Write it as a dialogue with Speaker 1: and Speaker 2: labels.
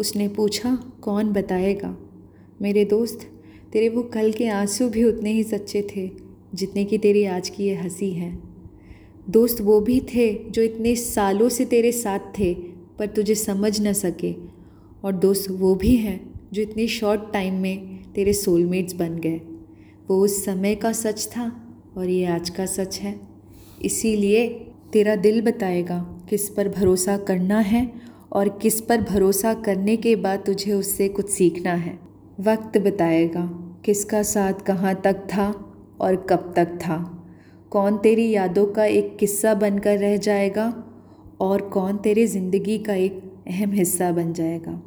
Speaker 1: उसने पूछा, कौन बताएगा? मेरे दोस्त, तेरे वो कल के आँसू भी उतने ही सच्चे थे, जितने कि तेरी आज की ये हँसी है। दोस्त वो भी थे जो इतने सालों से तेरे साथ थे, पर तुझे समझ न सके। और दोस्त वो भी हैं जो इतने शॉर्ट टाइम में तेरे सोलमेट्स बन गए। वो उस समय का सच था और ये आज का सच है। इसीलिए तेरा दिल बताएगा, किस पर भरोसा करना है और किस पर भरोसा करने के बाद तुझे उससे कुछ सीखना है। वक्त बताएगा किसका साथ कहाँ तक था और कब तक था। कौन तेरी यादों का एक किस्सा बनकर रह जाएगा और कौन तेरे ज़िंदगी का एक अहम हिस्सा बन जाएगा।